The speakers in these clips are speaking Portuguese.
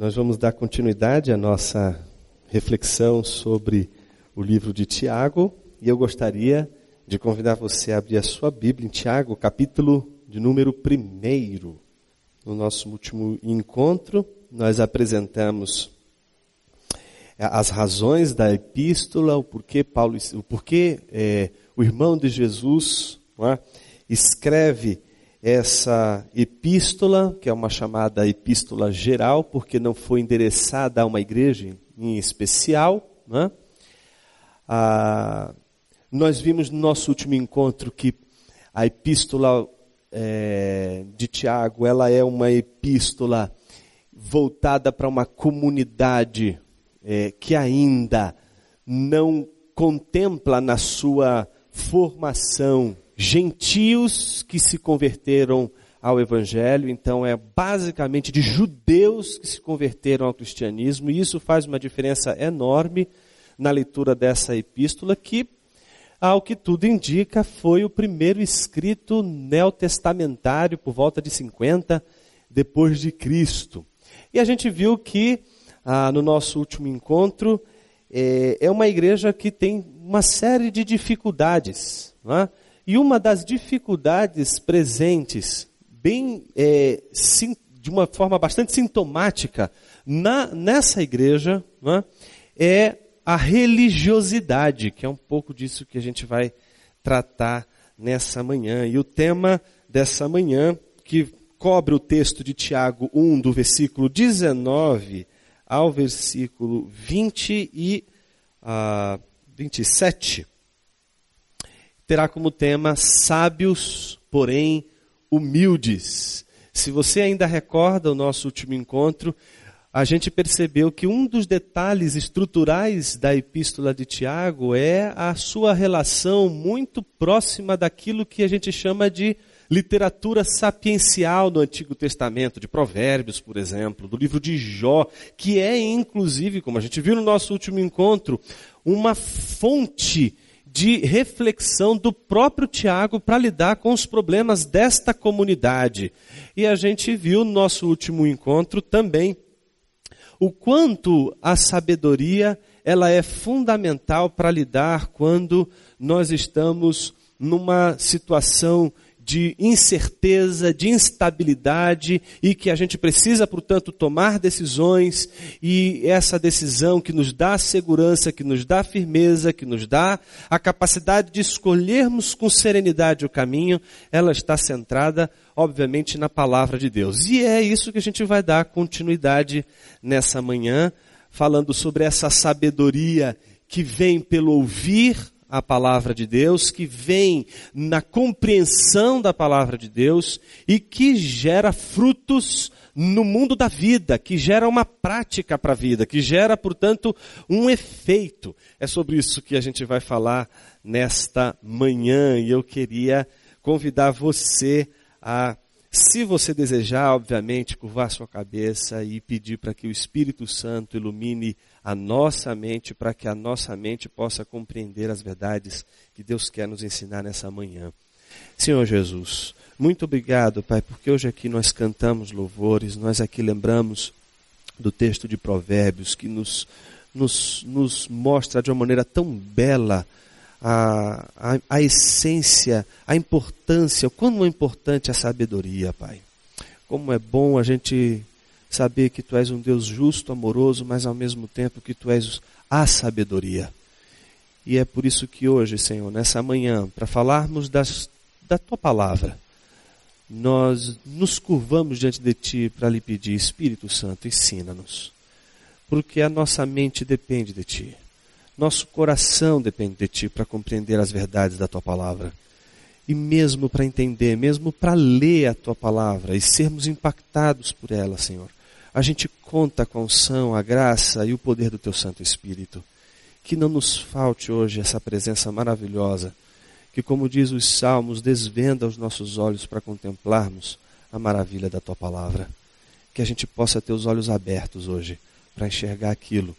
Nós vamos dar continuidade à nossa reflexão sobre o livro de Tiago e eu gostaria de convidar você a abrir a sua Bíblia em Tiago, capítulo de número 1. No nosso último encontro, nós apresentamos as razões da epístola, o porquê Paulo, o porquê é, o irmão de Jesus é, escreve essa epístola, que é uma chamada epístola geral, porque não foi endereçada a uma igreja em especial. É? Ah, nós vimos no nosso último encontro que a epístola é, de Tiago, ela é uma epístola voltada para uma comunidade é, que ainda não contempla na sua formação gentios que se converteram ao Evangelho, então é basicamente de judeus que se converteram ao cristianismo, e isso faz uma diferença enorme na leitura dessa epístola, que, ao que tudo indica, foi o primeiro escrito neotestamentário por volta de 50 depois de Cristo. E a gente viu que ah, no nosso último encontro, é, é, uma igreja que tem uma série de dificuldades. É? E uma das dificuldades presentes, bem é, sim, de uma forma bastante sintomática, na, nessa igreja, é? é a religiosidade, que é um pouco disso que a gente vai tratar nessa manhã. E o tema dessa manhã, que cobre o texto de Tiago 1, do versículo 19 ao versículo 20 e uh, 27, terá como tema sábios, porém humildes. Se você ainda recorda o nosso último encontro, a gente percebeu que um dos detalhes estruturais da epístola de Tiago é a sua relação muito próxima daquilo que a gente chama de literatura sapiencial do Antigo Testamento, de Provérbios, por exemplo, do livro de Jó, que é inclusive, como a gente viu no nosso último encontro, uma fonte de reflexão do próprio Tiago para lidar com os problemas desta comunidade. E a gente viu no nosso último encontro também o quanto a sabedoria ela é fundamental para lidar quando nós estamos numa situação de incerteza, de instabilidade e que a gente precisa, portanto, tomar decisões e essa decisão que nos dá segurança, que nos dá firmeza, que nos dá a capacidade de escolhermos com serenidade o caminho, ela está centrada, obviamente, na palavra de Deus. E é isso que a gente vai dar continuidade nessa manhã, falando sobre essa sabedoria que vem pelo ouvir a palavra de Deus, que vem na compreensão da palavra de Deus e que gera frutos no mundo da vida, que gera uma prática para a vida, que gera, portanto, um efeito. É sobre isso que a gente vai falar nesta manhã e eu queria convidar você a se você desejar, obviamente, curvar sua cabeça e pedir para que o Espírito Santo ilumine a nossa mente, para que a nossa mente possa compreender as verdades que Deus quer nos ensinar nessa manhã. Senhor Jesus, muito obrigado, Pai, porque hoje aqui nós cantamos louvores, nós aqui lembramos do texto de Provérbios que nos, nos, nos mostra de uma maneira tão bela a, a, a essência, a importância, o quão é importante a sabedoria, Pai. Como é bom a gente saber que Tu és um Deus justo, amoroso, mas ao mesmo tempo que Tu és a sabedoria. E é por isso que hoje, Senhor, nessa manhã, para falarmos das, da Tua palavra, nós nos curvamos diante de Ti para lhe pedir, Espírito Santo, ensina-nos. Porque a nossa mente depende de Ti. Nosso coração depende de Ti para compreender as verdades da Tua palavra. E mesmo para entender, mesmo para ler a Tua palavra e sermos impactados por ela, Senhor, a gente conta com a unção, a graça e o poder do Teu Santo Espírito. Que não nos falte hoje essa presença maravilhosa, que, como diz os Salmos, desvenda os nossos olhos para contemplarmos a maravilha da Tua palavra. Que a gente possa ter os olhos abertos hoje para enxergar aquilo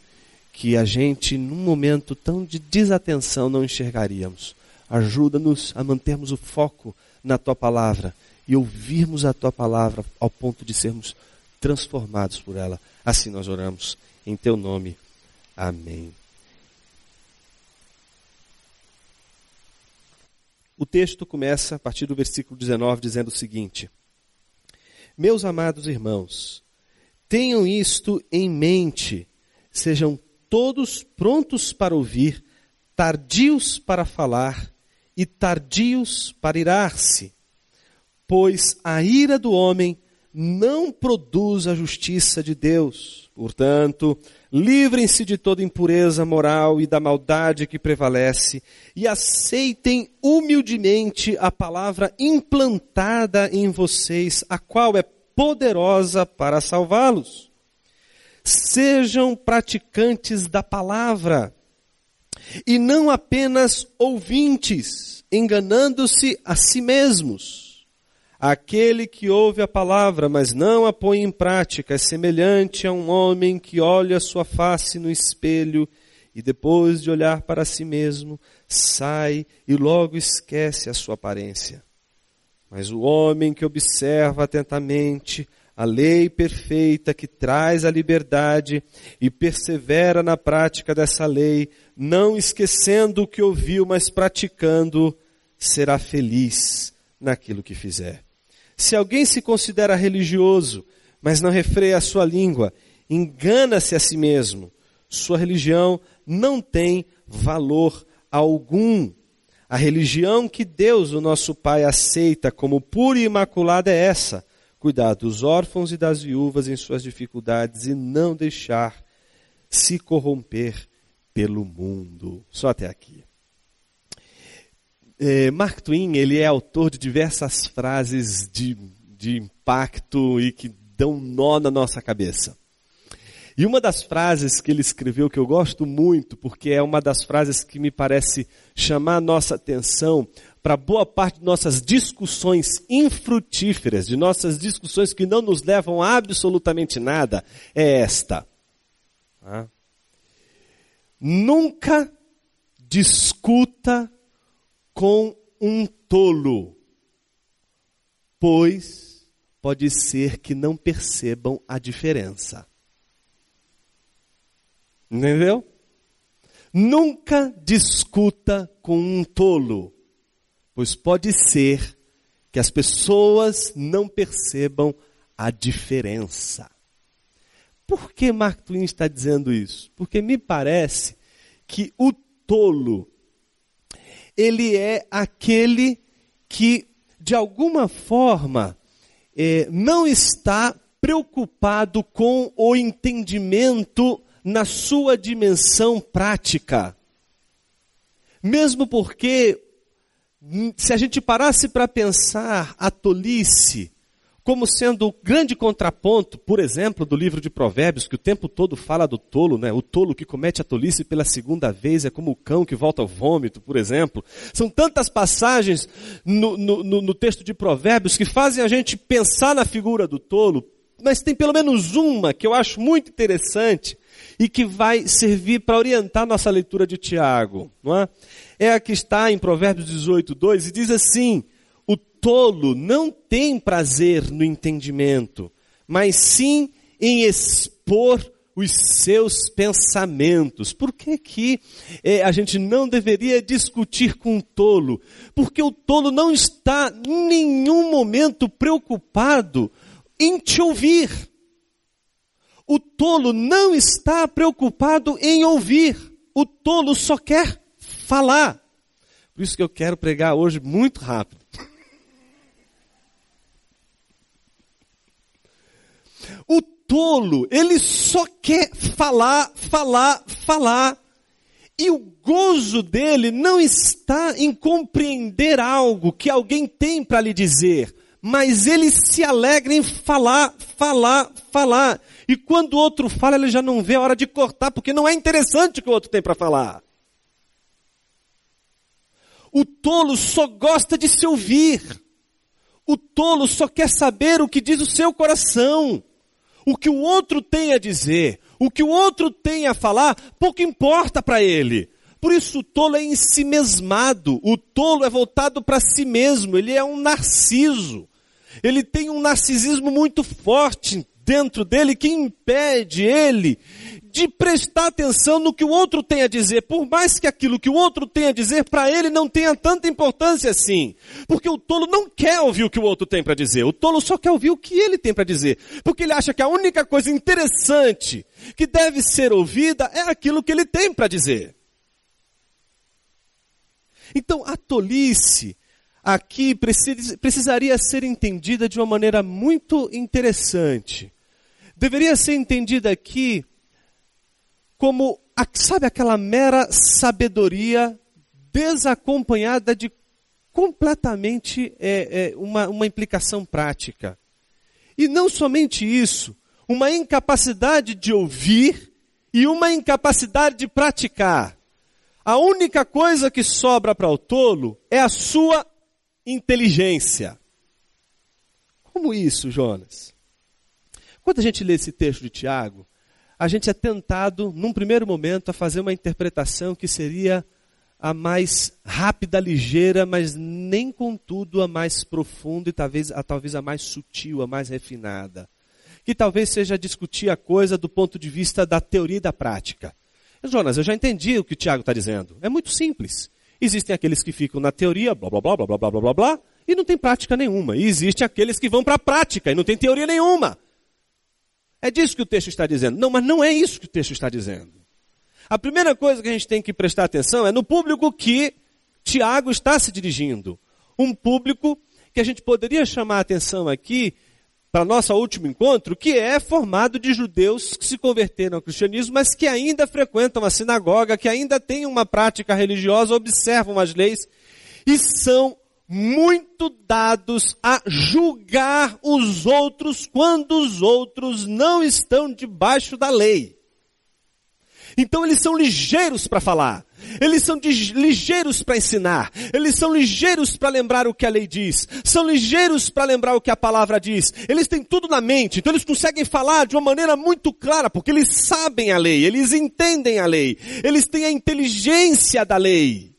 que a gente, num momento tão de desatenção, não enxergaríamos. Ajuda-nos a mantermos o foco na tua palavra e ouvirmos a tua palavra ao ponto de sermos transformados por ela Assim nós oramos em teu nome. Amém. O texto começa a partir do versículo 19 dizendo o seguinte: Meus amados irmãos, tenham isto em mente, sejam todos prontos para ouvir, tardios para falar e tardios para irar-se, pois a ira do homem não produz a justiça de Deus. Portanto, livrem-se de toda impureza moral e da maldade que prevalece e aceitem humildemente a palavra implantada em vocês, a qual é poderosa para salvá-los. Sejam praticantes da palavra e não apenas ouvintes, enganando-se a si mesmos. Aquele que ouve a palavra, mas não a põe em prática, é semelhante a um homem que olha sua face no espelho e depois de olhar para si mesmo, sai e logo esquece a sua aparência. Mas o homem que observa atentamente a lei perfeita que traz a liberdade e persevera na prática dessa lei, não esquecendo o que ouviu, mas praticando, será feliz naquilo que fizer. Se alguém se considera religioso, mas não refreia a sua língua, engana-se a si mesmo. Sua religião não tem valor algum. A religião que Deus, o nosso Pai, aceita como pura e imaculada é essa: cuidar dos órfãos e das viúvas em suas dificuldades e não deixar se corromper pelo mundo. Só até aqui. É, Mark Twain, ele é autor de diversas frases de, de impacto e que dão nó na nossa cabeça. E uma das frases que ele escreveu que eu gosto muito, porque é uma das frases que me parece chamar a nossa atenção para boa parte de nossas discussões infrutíferas, de nossas discussões que não nos levam a absolutamente nada, é esta. Ah. Nunca discuta com um tolo, pois pode ser que não percebam a diferença. Entendeu? Nunca discuta com um tolo, pois pode ser que as pessoas não percebam a diferença. Por que Mark Twain está dizendo isso? Porque me parece que o tolo ele é aquele que, de alguma forma, é, não está preocupado com o entendimento na sua dimensão prática. Mesmo porque, se a gente parasse para pensar a tolice, como sendo o grande contraponto, por exemplo, do livro de Provérbios, que o tempo todo fala do tolo, né? O tolo que comete a tolice pela segunda vez é como o cão que volta ao vômito, por exemplo. São tantas passagens no, no, no texto de Provérbios que fazem a gente pensar na figura do tolo, mas tem pelo menos uma que eu acho muito interessante e que vai servir para orientar nossa leitura de Tiago, não é? É a que está em Provérbios 18, 2 e diz assim: tolo não tem prazer no entendimento, mas sim em expor os seus pensamentos. Por que, que é, a gente não deveria discutir com o tolo? Porque o tolo não está em nenhum momento preocupado em te ouvir. O tolo não está preocupado em ouvir. O tolo só quer falar. Por isso que eu quero pregar hoje muito rápido. O tolo, ele só quer falar, falar, falar. E o gozo dele não está em compreender algo que alguém tem para lhe dizer, mas ele se alegra em falar, falar, falar. E quando o outro fala, ele já não vê a hora de cortar, porque não é interessante o que o outro tem para falar. O tolo só gosta de se ouvir. O tolo só quer saber o que diz o seu coração. O que o outro tem a dizer, o que o outro tem a falar, pouco importa para ele. Por isso o tolo é ensimesmado, o tolo é voltado para si mesmo, ele é um narciso. Ele tem um narcisismo muito forte dentro dele que impede ele de prestar atenção no que o outro tem a dizer, por mais que aquilo que o outro tem a dizer para ele não tenha tanta importância assim. Porque o tolo não quer ouvir o que o outro tem para dizer, o tolo só quer ouvir o que ele tem para dizer, porque ele acha que a única coisa interessante que deve ser ouvida é aquilo que ele tem para dizer. Então, a tolice aqui precisaria ser entendida de uma maneira muito interessante. Deveria ser entendida aqui como, sabe, aquela mera sabedoria desacompanhada de completamente é, é, uma, uma implicação prática. E não somente isso, uma incapacidade de ouvir e uma incapacidade de praticar. A única coisa que sobra para o tolo é a sua inteligência. Como isso, Jonas? Quando a gente lê esse texto de Tiago, a gente é tentado, num primeiro momento, a fazer uma interpretação que seria a mais rápida, ligeira, mas nem contudo a mais profunda e talvez a, talvez a mais sutil, a mais refinada. Que talvez seja discutir a coisa do ponto de vista da teoria e da prática. Jonas, eu já entendi o que o Tiago está dizendo. É muito simples. Existem aqueles que ficam na teoria, blá blá blá blá blá blá blá blá blá, e não tem prática nenhuma. E existem aqueles que vão para a prática e não tem teoria nenhuma. É disso que o texto está dizendo. Não, mas não é isso que o texto está dizendo. A primeira coisa que a gente tem que prestar atenção é no público que Tiago está se dirigindo. Um público que a gente poderia chamar a atenção aqui para nosso último encontro, que é formado de judeus que se converteram ao cristianismo, mas que ainda frequentam a sinagoga, que ainda têm uma prática religiosa, observam as leis e são muito dados a julgar os outros quando os outros não estão debaixo da lei. Então eles são ligeiros para falar. Eles são ligeiros para ensinar. Eles são ligeiros para lembrar o que a lei diz. São ligeiros para lembrar o que a palavra diz. Eles têm tudo na mente. Então eles conseguem falar de uma maneira muito clara, porque eles sabem a lei. Eles entendem a lei. Eles têm a inteligência da lei.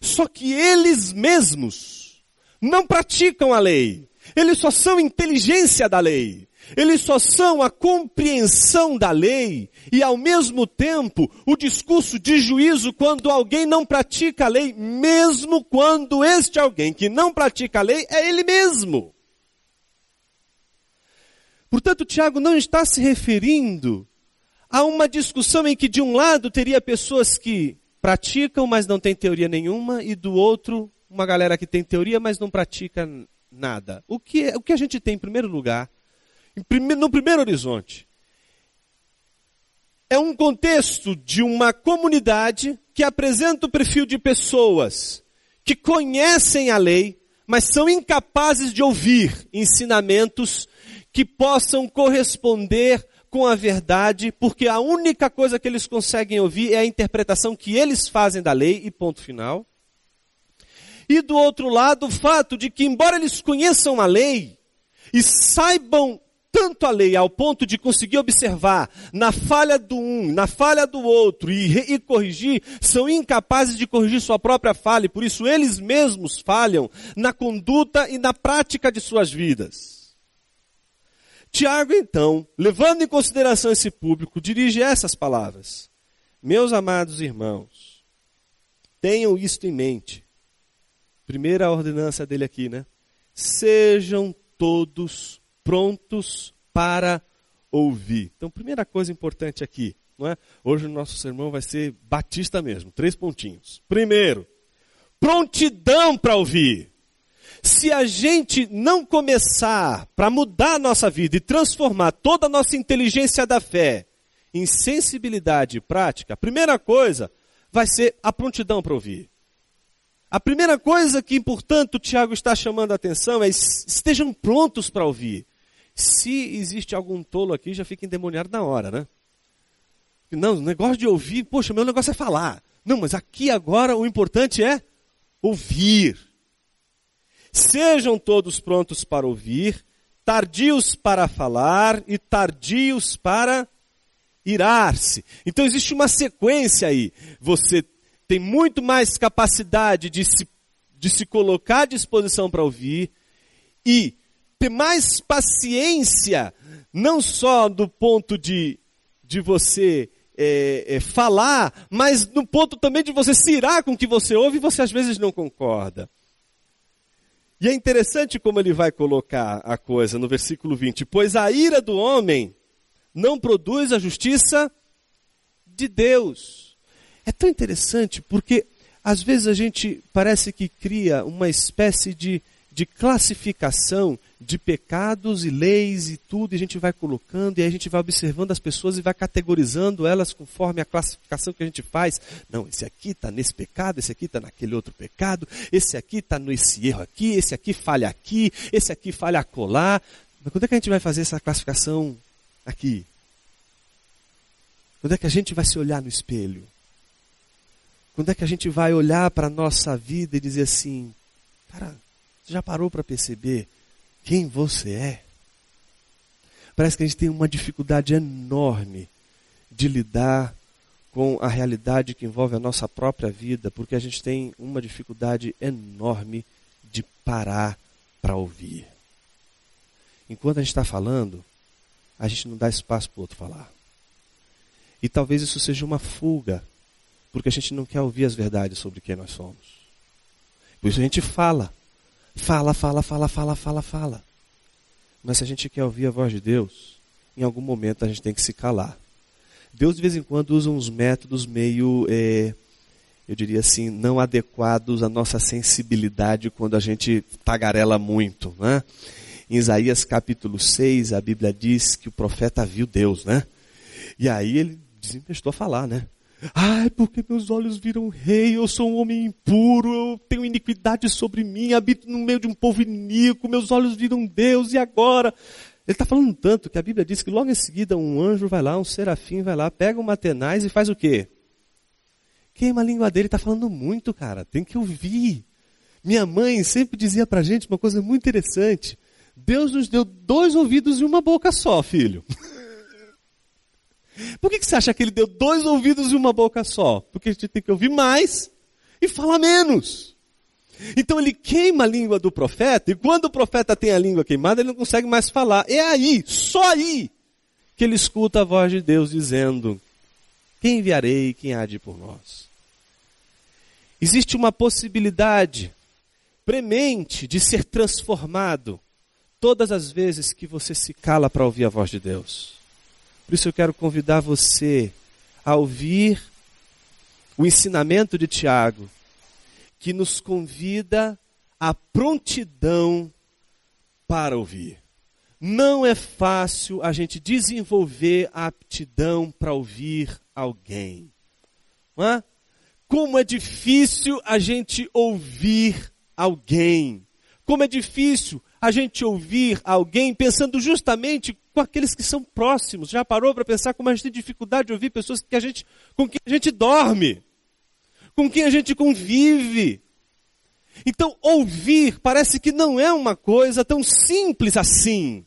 Só que eles mesmos não praticam a lei. Eles só são inteligência da lei. Eles só são a compreensão da lei e, ao mesmo tempo, o discurso de juízo quando alguém não pratica a lei, mesmo quando este alguém que não pratica a lei é ele mesmo. Portanto, Tiago não está se referindo a uma discussão em que, de um lado, teria pessoas que praticam, mas não têm teoria nenhuma, e do outro, uma galera que tem teoria, mas não pratica nada. O que, o que a gente tem, em primeiro lugar, no primeiro horizonte. É um contexto de uma comunidade que apresenta o perfil de pessoas que conhecem a lei, mas são incapazes de ouvir ensinamentos que possam corresponder com a verdade, porque a única coisa que eles conseguem ouvir é a interpretação que eles fazem da lei, e ponto final. E do outro lado, o fato de que, embora eles conheçam a lei e saibam tanto a lei ao ponto de conseguir observar na falha do um, na falha do outro e, e, corrigir, são incapazes de corrigir sua própria falha e por isso eles mesmos falham na conduta e na prática de suas vidas. Tiago, então, levando em consideração esse público, dirige essas palavras: Meus amados irmãos, tenham isto em mente. Primeira ordenança dele aqui, né? Sejam todos prontos para ouvir. Então, primeira coisa importante aqui, não é? Hoje o nosso sermão vai ser batista mesmo, três pontinhos. Primeiro, prontidão para ouvir. Se a gente não começar para mudar a nossa vida e transformar toda a nossa inteligência da fé em sensibilidade prática, a primeira coisa vai ser a prontidão para ouvir. A primeira coisa que, portanto, o Tiago está chamando a atenção é estejam prontos para ouvir. Se existe algum tolo aqui, já fica endemoniado na hora, né? Não, o negócio de ouvir, poxa, meu negócio é falar. Não, mas aqui agora o importante é ouvir. Sejam todos prontos para ouvir, tardios para falar e tardios para irar-se. Então existe uma sequência aí. Você tem muito mais capacidade de se, de se colocar à disposição para ouvir e ter mais paciência, não só do ponto de, de você é, é, falar, mas no ponto também de você se irar com o que você ouve e você às vezes não concorda. E é interessante como ele vai colocar a coisa no versículo 20: Pois a ira do homem não produz a justiça de Deus. É tão interessante porque às vezes a gente parece que cria uma espécie de, de classificação de pecados e leis e tudo, e a gente vai colocando, e aí a gente vai observando as pessoas e vai categorizando elas conforme a classificação que a gente faz. Não, esse aqui está nesse pecado, esse aqui está naquele outro pecado, esse aqui está nesse erro aqui, esse aqui falha aqui, esse aqui falha acolá. Mas quando é que a gente vai fazer essa classificação aqui? Quando é que a gente vai se olhar no espelho? Quando é que a gente vai olhar para a nossa vida e dizer assim, cara, já parou para perceber quem você é. Parece que a gente tem uma dificuldade enorme de lidar com a realidade que envolve a nossa própria vida, porque a gente tem uma dificuldade enorme de parar para ouvir. Enquanto a gente está falando, a gente não dá espaço para o outro falar. E talvez isso seja uma fuga, porque a gente não quer ouvir as verdades sobre quem nós somos. Por isso a gente fala. Fala, fala, fala, fala, fala, fala. Mas se a gente quer ouvir a voz de Deus, em algum momento a gente tem que se calar. Deus de vez em quando usa uns métodos meio, é, eu diria assim, não adequados à nossa sensibilidade quando a gente tagarela muito. Né? Em Isaías capítulo 6, a Bíblia diz que o profeta viu Deus, né? E aí ele desinvestou a falar, né? Ai, porque meus olhos viram rei, eu sou um homem impuro, eu tenho iniquidade sobre mim, habito no meio de um povo iníquo, meus olhos viram Deus, e agora? Ele está falando tanto que a Bíblia diz que logo em seguida um anjo vai lá, um serafim vai lá, pega uma tenaz e faz o quê? Queima a língua dele, está falando muito, cara, tem que ouvir. Minha mãe sempre dizia pra gente uma coisa muito interessante. Deus nos deu dois ouvidos e uma boca só, filho. Por que, que você acha que ele deu dois ouvidos e uma boca só? Porque a gente tem que ouvir mais e falar menos. Então ele queima a língua do profeta, e quando o profeta tem a língua queimada, ele não consegue mais falar. É aí, só aí, que ele escuta a voz de Deus dizendo: Quem enviarei, quem há de por nós? Existe uma possibilidade premente de ser transformado todas as vezes que você se cala para ouvir a voz de Deus. Por isso eu quero convidar você a ouvir o ensinamento de Tiago, que nos convida à prontidão para ouvir. Não é fácil a gente desenvolver a aptidão para ouvir alguém. Como é difícil a gente ouvir alguém. Como é difícil a gente ouvir alguém pensando justamente com aqueles que são próximos. Já parou para pensar como a gente tem dificuldade de ouvir pessoas que a gente, com quem a gente dorme, com quem a gente convive. Então, ouvir parece que não é uma coisa tão simples assim.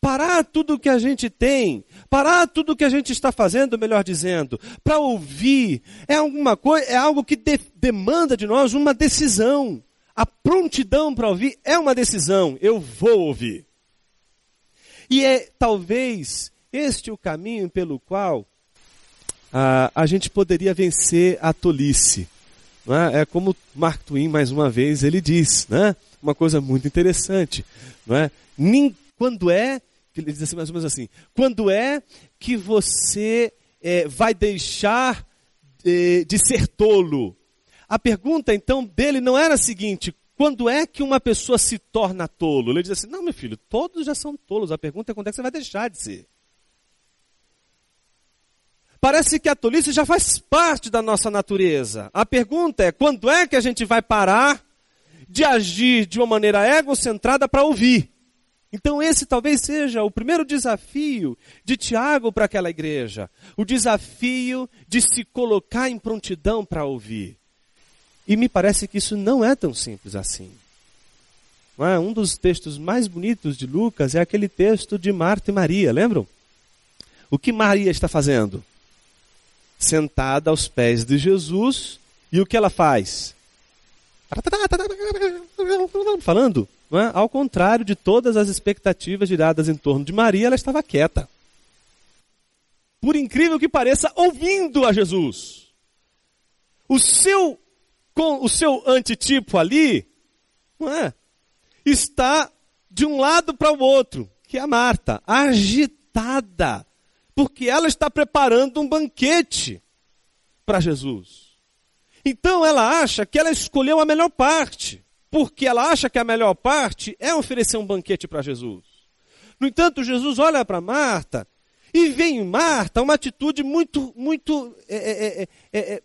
Parar tudo o que a gente tem, parar tudo o que a gente está fazendo, melhor dizendo, para ouvir é alguma coisa, é algo que de, demanda de nós uma decisão. A prontidão para ouvir é uma decisão. Eu vou ouvir. E é talvez este o caminho pelo qual ah, a gente poderia vencer a tolice. É? é? como Mark Twain, mais uma vez, ele diz, né? uma coisa muito interessante. Não é? Nem, quando é, ele diz assim, mais ou menos assim, quando é que você é, vai deixar de, de ser tolo? A pergunta então dele não era a seguinte: quando é que uma pessoa se torna tolo? Ele diz assim: Não, meu filho, todos já são tolos. A pergunta é quando é que você vai deixar de ser. Parece que a tolice já faz parte da nossa natureza. A pergunta é: quando é que a gente vai parar de agir de uma maneira egocentrada para ouvir? Então, esse talvez seja o primeiro desafio de Tiago para aquela igreja. O desafio de se colocar em prontidão para ouvir. E me parece que isso não é tão simples assim. É? Um dos textos mais bonitos de Lucas é aquele texto de Marta e Maria, lembram? O que Maria está fazendo? Sentada aos pés de Jesus, e o que ela faz? Falando. é? ao contrário de todas as expectativas giradas em torno de Maria, ela estava quieta. Por incrível que pareça, ouvindo a Jesus. O seu, com o seu antitipo ali, é? está de um lado para o outro, que é a Marta, agitada, porque ela está preparando um banquete para Jesus. Então ela acha que ela escolheu a melhor parte porque ela acha que a melhor parte é oferecer um banquete para Jesus. No entanto, Jesus olha para Marta e vê em Marta uma atitude muito, muito, é é, é, é, é,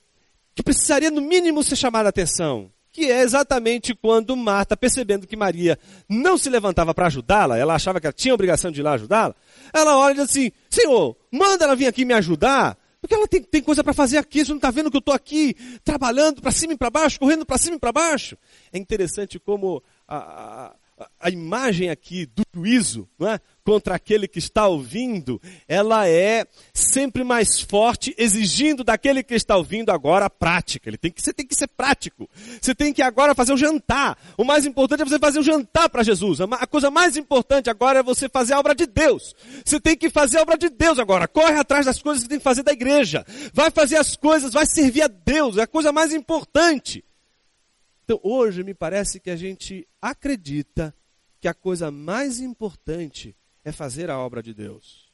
que precisaria no mínimo ser chamada a atenção. Que é exatamente quando Marta, percebendo que Maria não se levantava para ajudá-la, ela achava que ela tinha a obrigação de ir lá ajudá-la, ela olha e diz assim: Senhor, manda ela vir aqui me ajudar, porque ela tem, tem coisa para fazer aqui, você não está vendo que eu estou aqui trabalhando para cima e para baixo, correndo para cima e para baixo. É interessante como a, a, a imagem aqui do juízo é? contra aquele que está ouvindo, ela é sempre mais forte, exigindo daquele que está ouvindo agora a prática. Ele tem que, você tem que ser prático. Você tem que agora fazer o jantar. O mais importante é você fazer o jantar para Jesus. A coisa mais importante agora é você fazer a obra de Deus. Você tem que fazer a obra de Deus agora. Corre atrás das coisas que tem que fazer da igreja. Vai fazer as coisas, vai servir a Deus. É a coisa mais importante. Então, hoje me parece que a gente acredita que a coisa mais importante é fazer a obra de Deus.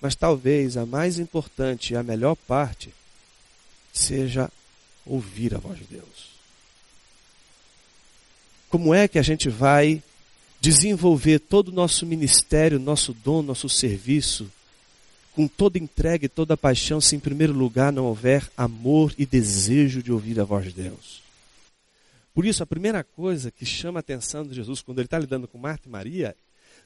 Mas talvez a mais importante e a melhor parte seja ouvir a voz de Deus. Como é que a gente vai desenvolver todo o nosso ministério, nosso dom, nosso serviço, com toda entrega e toda paixão, se em primeiro lugar não houver amor e desejo de ouvir a voz de Deus? Por isso, a primeira coisa que chama a atenção de Jesus quando ele está lidando com Marta e Maria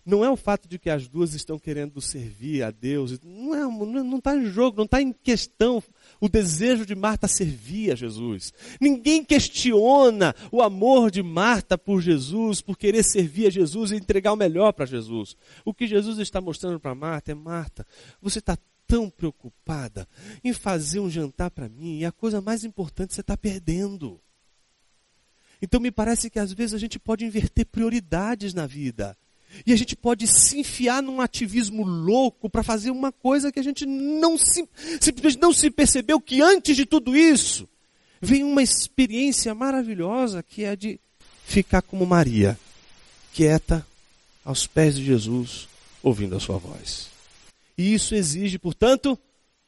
não é o fato de que as duas estão querendo servir a Deus. Não está não tá em jogo, não está em questão o desejo de Marta servir a Jesus. Ninguém questiona o amor de Marta por Jesus, por querer servir a Jesus e entregar o melhor para Jesus. O que Jesus está mostrando para Marta é: Marta, você está tão preocupada em fazer um jantar para mim e a coisa mais importante você está perdendo. Então me parece que às vezes a gente pode inverter prioridades na vida. E a gente pode se enfiar num ativismo louco para fazer uma coisa que a gente não se, simplesmente não se percebeu que antes de tudo isso vem uma experiência maravilhosa que é de ficar como Maria, quieta aos pés de Jesus, ouvindo a sua voz. E isso exige, portanto,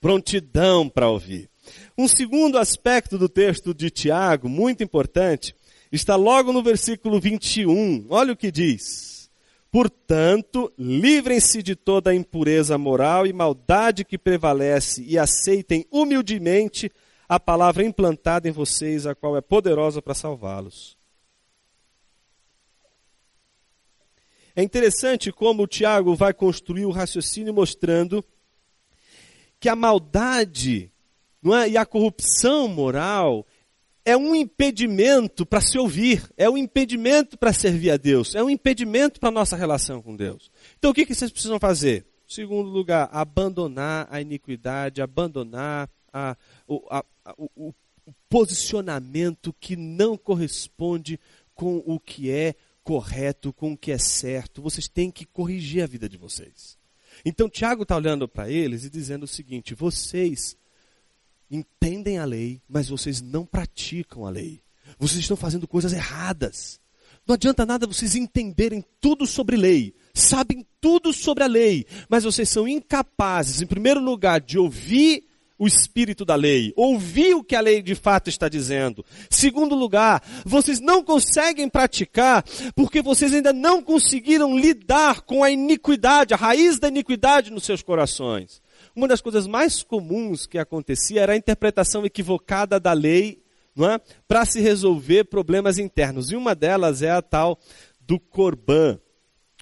prontidão para ouvir. Um segundo aspecto do texto de Tiago, muito importante, está logo no versículo 21. Olha o que diz. Portanto, livrem-se de toda a impureza moral e maldade que prevalece e aceitem humildemente a palavra implantada em vocês, a qual é poderosa para salvá-los. É interessante como o Tiago vai construir o raciocínio mostrando que a maldade não é, e a corrupção moral é um impedimento para se ouvir, é um impedimento para servir a Deus, é um impedimento para a nossa relação com Deus. Então o que, que vocês precisam fazer? Segundo lugar, abandonar a iniquidade, abandonar a, a, o, o posicionamento que não corresponde com o que é correto, com o que é certo. Vocês têm que corrigir a vida de vocês. Então Tiago está olhando para eles e dizendo o seguinte: vocês entendem a lei, mas vocês não praticam a lei. Vocês estão fazendo coisas erradas. Não adianta nada vocês entenderem tudo sobre lei, sabem tudo sobre a lei, mas vocês são incapazes, em primeiro lugar, de ouvir o espírito da lei, ouvir o que a lei de fato está dizendo. Segundo lugar, vocês não conseguem praticar porque vocês ainda não conseguiram lidar com a iniquidade, a raiz da iniquidade nos seus corações. Uma das coisas mais comuns que acontecia era a interpretação equivocada da lei é? para se resolver problemas internos. E uma delas é a tal do Corban.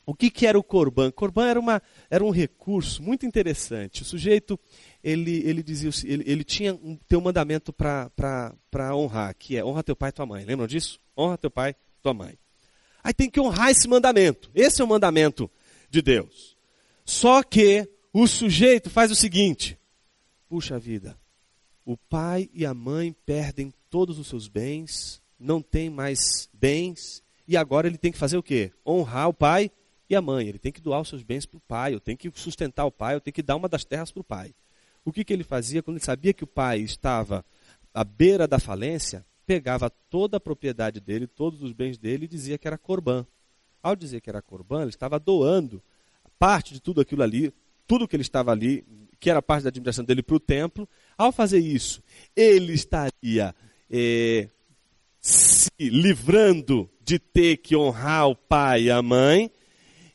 O que, que era o Corban? Corban era, uma, era um recurso muito interessante. O sujeito, ele, ele dizia, ele, ele tinha um, tem um mandamento para honrar, que é honra teu pai e tua mãe. Lembram disso? Honra teu pai e tua mãe. Aí tem que honrar esse mandamento. Esse é o mandamento de Deus. Só que o sujeito faz o seguinte: puxa vida, o pai e a mãe perdem todos os seus bens, não tem mais bens, e agora ele tem que fazer o quê? Honrar o pai e a mãe. Ele tem que doar os seus bens para o pai, eu tenho que sustentar o pai, eu tenho que dar uma das terras para o pai. O que, que ele fazia quando ele sabia que o pai estava à beira da falência? Pegava toda a propriedade dele, todos os bens dele e dizia que era corbã. Ao dizer que era corbã, ele estava doando parte de tudo aquilo ali, tudo que ele estava ali, que era parte da administração dele para o templo. Ao fazer isso, ele estaria é, se livrando de ter que honrar o pai e a mãe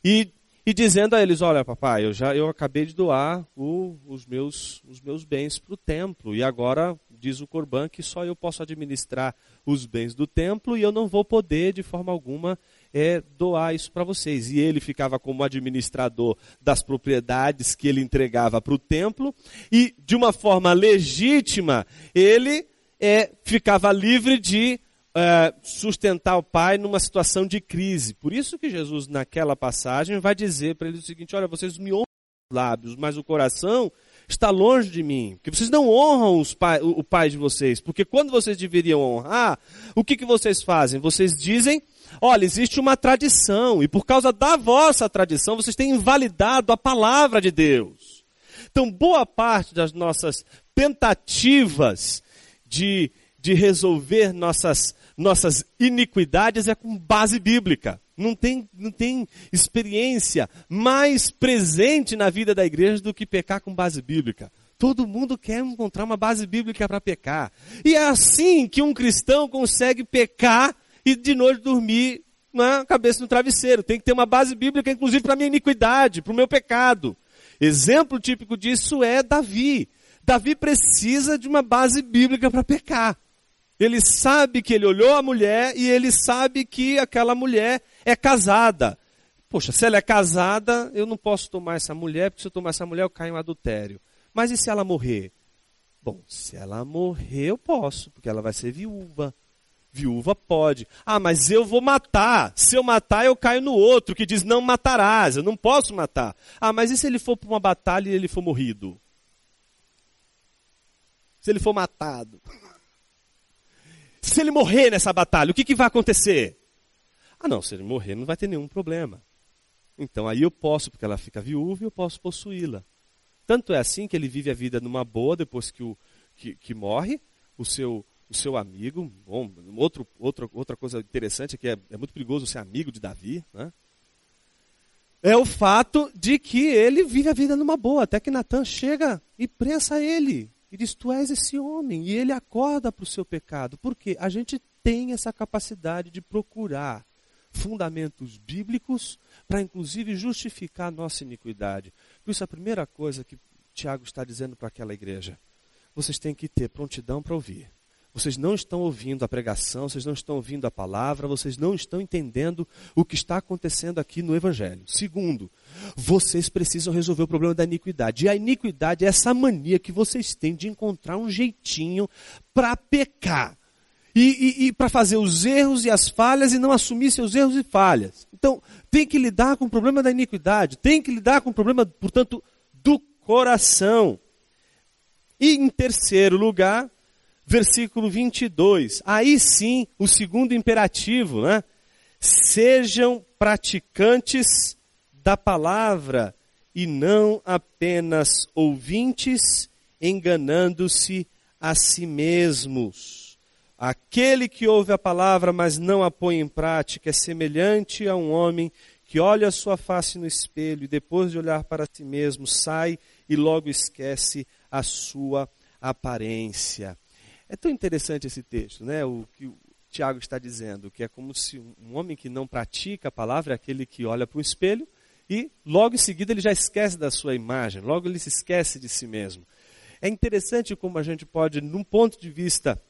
e, e dizendo a eles: Olha, papai, eu já eu acabei de doar o, os, meus, os meus bens para o templo e agora diz o Corban que só eu posso administrar os bens do templo e eu não vou poder de forma alguma é, doar isso para vocês. E ele ficava como administrador das propriedades que ele entregava para o templo e de uma forma legítima ele é, ficava livre de é, sustentar o pai numa situação de crise. Por isso que Jesus, naquela passagem, vai dizer para ele o seguinte: olha, vocês me honram os lábios, mas o coração está longe de mim. Porque vocês não honram pai, o, pai de vocês. Porque quando vocês deveriam honrar, o que, que vocês fazem? Vocês dizem: olha, existe uma tradição, e por causa da vossa tradição, vocês têm invalidado a palavra de Deus. Então, boa parte das nossas tentativas de, de resolver nossas nossas iniquidades é com base bíblica. Não tem, não tem experiência mais presente na vida da igreja do que pecar com base bíblica. Todo mundo quer encontrar uma base bíblica para pecar. E é assim que um cristão consegue pecar e de noite dormir na cabeça no travesseiro. Tem que ter uma base bíblica, inclusive, para minha iniquidade, para o meu pecado. Exemplo típico disso é Davi. Davi precisa de uma base bíblica para pecar. Ele sabe que ele olhou a mulher e ele sabe que aquela mulher é casada. Poxa, se ela é casada, eu não posso tomar essa mulher, porque se eu tomar essa mulher eu caio em adultério. Mas e se ela morrer? Bom, se ela morrer eu posso, porque ela vai ser viúva. Viúva pode. Ah, mas eu vou matar. Se eu matar, eu caio no outro, que diz não matarás. Eu não posso matar. Ah, mas e se ele for para uma batalha e ele for morrido? Se ele for matado? Se ele morrer nessa batalha, o que, que vai acontecer? Ah, não, se ele morrer não vai ter nenhum problema. Então aí eu posso, porque ela fica viúva, eu posso possuí-la. Tanto é assim que ele vive a vida numa boa depois que, o, que, que morre, o seu, o seu amigo. Bom, outro, outro, outra coisa interessante é que é, é muito perigoso ser amigo de Davi, né? É o fato de que ele vive a vida numa boa, até que Natan chega e prensa ele e diz: Tu és esse homem. E ele acorda para o seu pecado. Porque a gente tem essa capacidade de procurar fundamentos bíblicos para, inclusive, justificar nossa iniquidade. Por isso, a primeira coisa que Tiago está dizendo para aquela igreja: vocês têm que ter prontidão para ouvir. Vocês não estão ouvindo a pregação, vocês não estão ouvindo a palavra, vocês não estão entendendo o que está acontecendo aqui no Evangelho. Segundo, vocês precisam resolver o problema da iniquidade. E a iniquidade é essa mania que vocês têm de encontrar um jeitinho para pecar. E, e, e para fazer os erros e as falhas e não assumir seus erros e falhas. Então, tem que lidar com o problema da iniquidade, tem que lidar com o problema, portanto, do coração. E em terceiro lugar, versículo 22. Aí sim, o segundo imperativo, né? Sejam praticantes da palavra e não apenas ouvintes, enganando-se a si mesmos. Aquele que ouve a palavra, mas não a põe em prática, é semelhante a um homem que olha a sua face no espelho e depois de olhar para si mesmo, sai e logo esquece a sua aparência. É tão interessante esse texto, né? O que o Tiago está dizendo, que é como se um homem que não pratica a palavra é aquele que olha para o espelho e logo em seguida ele já esquece da sua imagem, logo ele se esquece de si mesmo. É interessante como a gente pode, num ponto de vista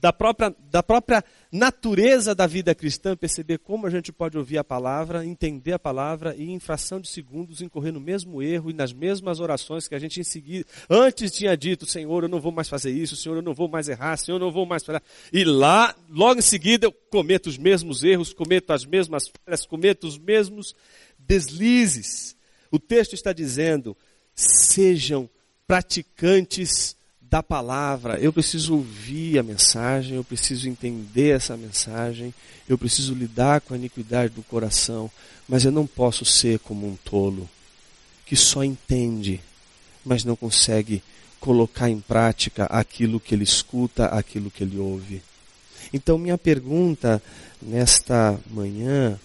da própria, da própria natureza da vida cristã, perceber como a gente pode ouvir a palavra, entender a palavra e em fração de segundos incorrer no mesmo erro e nas mesmas orações que a gente em seguida, antes tinha dito, Senhor, eu não vou mais fazer isso, Senhor, eu não vou mais errar, Senhor, eu não vou mais falar. E lá, logo em seguida, eu cometo os mesmos erros, cometo as mesmas falhas, cometo os mesmos deslizes. O texto está dizendo, sejam praticantes da palavra, eu preciso ouvir a mensagem, eu preciso entender essa mensagem, eu preciso lidar com a iniquidade do coração, mas eu não posso ser como um tolo que só entende, mas não consegue colocar em prática aquilo que ele escuta, aquilo que ele ouve. Então, minha pergunta nesta manhã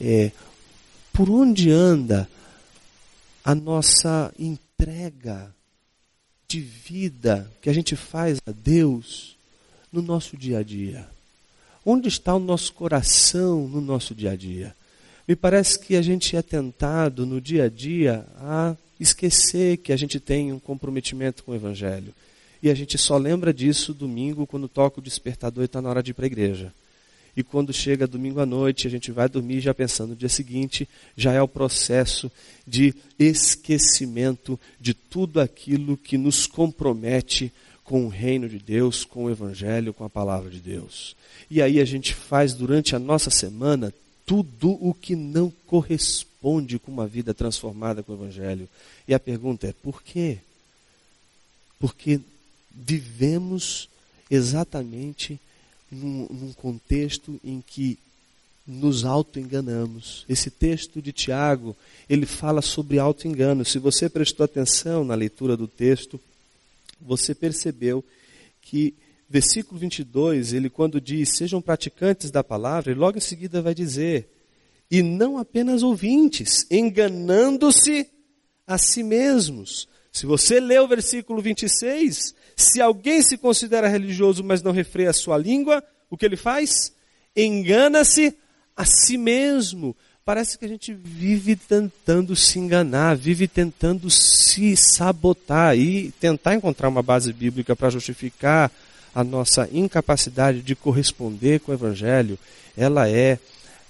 é: por onde anda a nossa entrega de vida que a gente faz a Deus no nosso dia a dia? Onde está o nosso coração no nosso dia a dia? Me parece que a gente é tentado no dia a dia a esquecer que a gente tem um comprometimento com o Evangelho. E a gente só lembra disso domingo quando toca o despertador e está na hora de ir para a igreja. E quando chega domingo à noite, a gente vai dormir já pensando no dia seguinte, já é o processo de esquecimento de tudo aquilo que nos compromete com o reino de Deus, com o Evangelho, com a palavra de Deus. E aí a gente faz durante a nossa semana tudo o que não corresponde com uma vida transformada com o Evangelho. E a pergunta é: por quê? Porque vivemos exatamente num, num contexto em que nos auto-enganamos. Esse texto de Tiago, ele fala sobre auto-engano. Se você prestou atenção na leitura do texto, você percebeu que versículo 22, ele quando diz, sejam praticantes da palavra, ele logo em seguida vai dizer, e não apenas ouvintes, enganando-se a si mesmos. Se você lê o versículo 26, se alguém se considera religioso, mas não refreia a sua língua, o que ele faz? Engana-se a si mesmo. Parece que a gente vive tentando se enganar, vive tentando se sabotar e tentar encontrar uma base bíblica para justificar a nossa incapacidade de corresponder com o Evangelho. Ela é,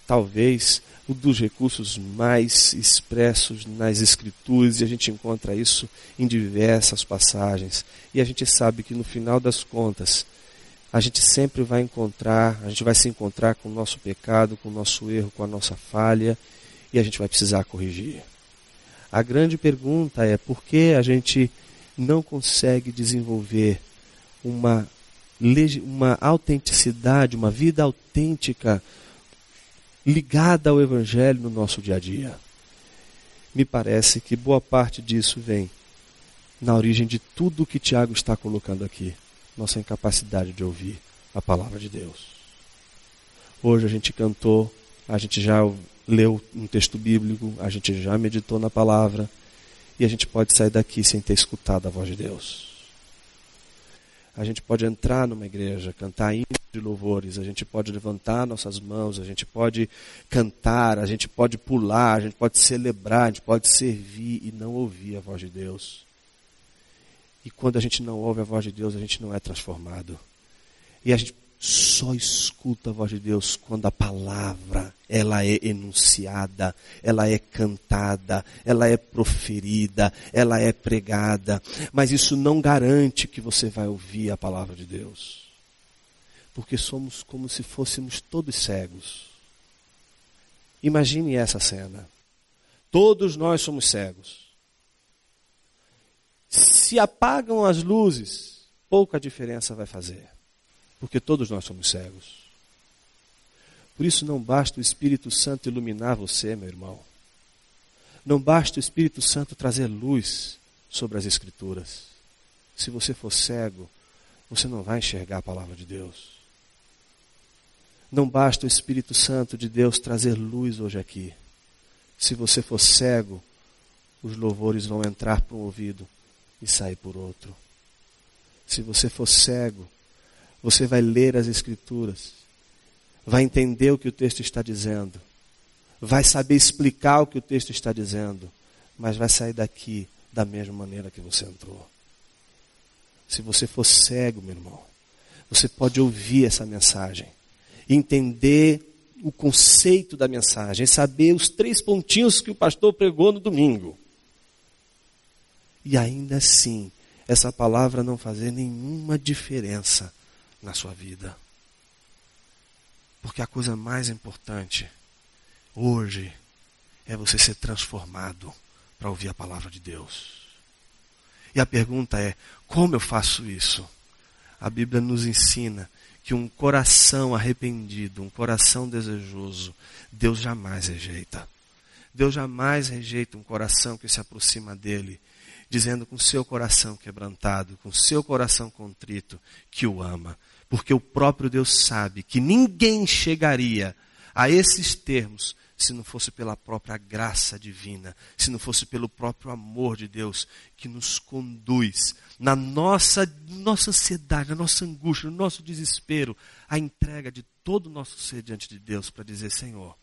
talvez, um dos recursos mais expressos nas Escrituras, e a gente encontra isso em diversas passagens. E a gente sabe que no final das contas, a gente sempre vai encontrar, a gente vai se encontrar com o nosso pecado, com o nosso erro, com a nossa falha, e a gente vai precisar corrigir. A grande pergunta é por que a gente não consegue desenvolver uma, uma autenticidade, uma vida autêntica ligada ao Evangelho no nosso dia a dia. Me parece que boa parte disso vem na origem de tudo o que Tiago está colocando aqui, nossa incapacidade de ouvir a palavra de Deus. Hoje a gente cantou, a gente já leu um texto bíblico, a gente já meditou na palavra, e a gente pode sair daqui sem ter escutado a voz de Deus. A gente pode entrar numa igreja, cantar hinos de louvores, a gente pode levantar nossas mãos, a gente pode cantar, a gente pode pular, a gente pode celebrar, a gente pode servir e não ouvir a voz de Deus. E quando a gente não ouve a voz de Deus, a gente não é transformado. E a gente só escuta a voz de Deus quando a palavra ela é enunciada, ela é cantada, ela é proferida, ela é pregada, mas isso não garante que você vai ouvir a palavra de Deus. Porque somos como se fôssemos todos cegos. Imagine essa cena. Todos nós somos cegos. Se apagam as luzes, pouca diferença vai fazer porque todos nós somos cegos. Por isso não basta o Espírito Santo iluminar você, meu irmão. Não basta o Espírito Santo trazer luz sobre as Escrituras. Se você for cego, você não vai enxergar a palavra de Deus. Não basta o Espírito Santo de Deus trazer luz hoje aqui. Se você for cego, os louvores vão entrar por um ouvido e sair por outro. Se você for cego, você vai ler as Escrituras, vai entender o que o texto está dizendo, vai saber explicar o que o texto está dizendo, mas vai sair daqui da mesma maneira que você entrou. Se você for cego, meu irmão, você pode ouvir essa mensagem, entender o conceito da mensagem, saber os três pontinhos que o pastor pregou no domingo. E ainda assim, essa palavra não fazer nenhuma diferença na sua vida. Porque a coisa mais importante hoje é você ser transformado para ouvir a palavra de Deus. E a pergunta é: como eu faço isso? A Bíblia nos ensina que um coração arrependido, um coração desejoso, Deus jamais rejeita. Deus jamais rejeita um coração que se aproxima dele, dizendo com seu coração quebrantado, com seu coração contrito, que o ama. Porque o próprio Deus sabe que ninguém chegaria a esses termos se não fosse pela própria graça divina, se não fosse pelo próprio amor de Deus que nos conduz na nossa, nossa ansiedade, na nossa angústia, no nosso desespero, a entrega de todo o nosso ser diante de Deus para dizer: Senhor,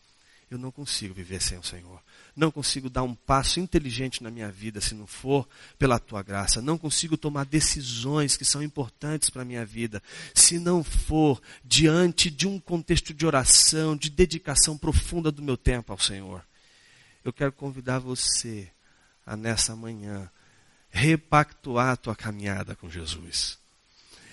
eu não consigo viver sem o Senhor. Não consigo dar um passo inteligente na minha vida se não for pela tua graça. Não consigo tomar decisões que são importantes para a minha vida se não for diante de um contexto de oração, de dedicação profunda do meu tempo ao Senhor. Eu quero convidar você a nessa manhã repactuar a tua caminhada com Jesus.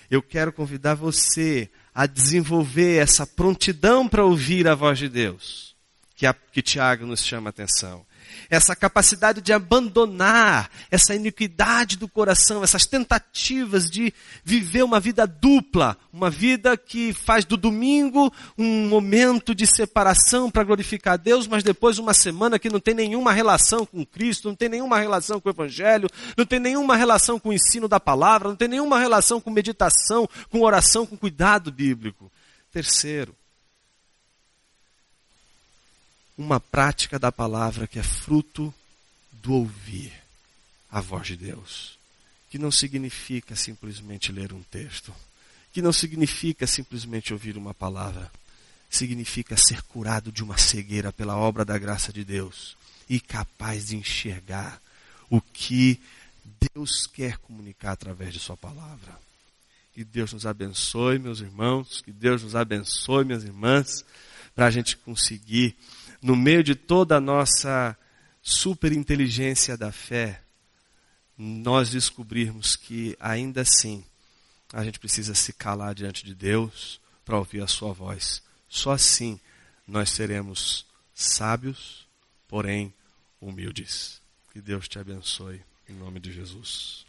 Eu quero convidar você a desenvolver essa prontidão para ouvir a voz de Deus que, a, que Tiago nos chama a atenção. Essa capacidade de abandonar essa iniquidade do coração, essas tentativas de viver uma vida dupla, uma vida que faz do domingo um momento de separação para glorificar a Deus, mas depois uma semana que não tem nenhuma relação com Cristo, não tem nenhuma relação com o Evangelho, não tem nenhuma relação com o ensino da palavra, não tem nenhuma relação com meditação, com oração, com cuidado bíblico. Terceiro, uma prática da palavra que é fruto do ouvir a voz de Deus. Que não significa simplesmente ler um texto. Que não significa simplesmente ouvir uma palavra. Significa ser curado de uma cegueira pela obra da graça de Deus e capaz de enxergar o que Deus quer comunicar através de Sua palavra. Que Deus nos abençoe, meus irmãos. Que Deus nos abençoe, minhas irmãs, para a gente conseguir no meio de toda a nossa superinteligência da fé, nós descobrirmos que ainda assim a gente precisa se calar diante de Deus para ouvir a sua voz. Só assim nós seremos sábios, porém humildes. Que Deus te abençoe em nome de Jesus.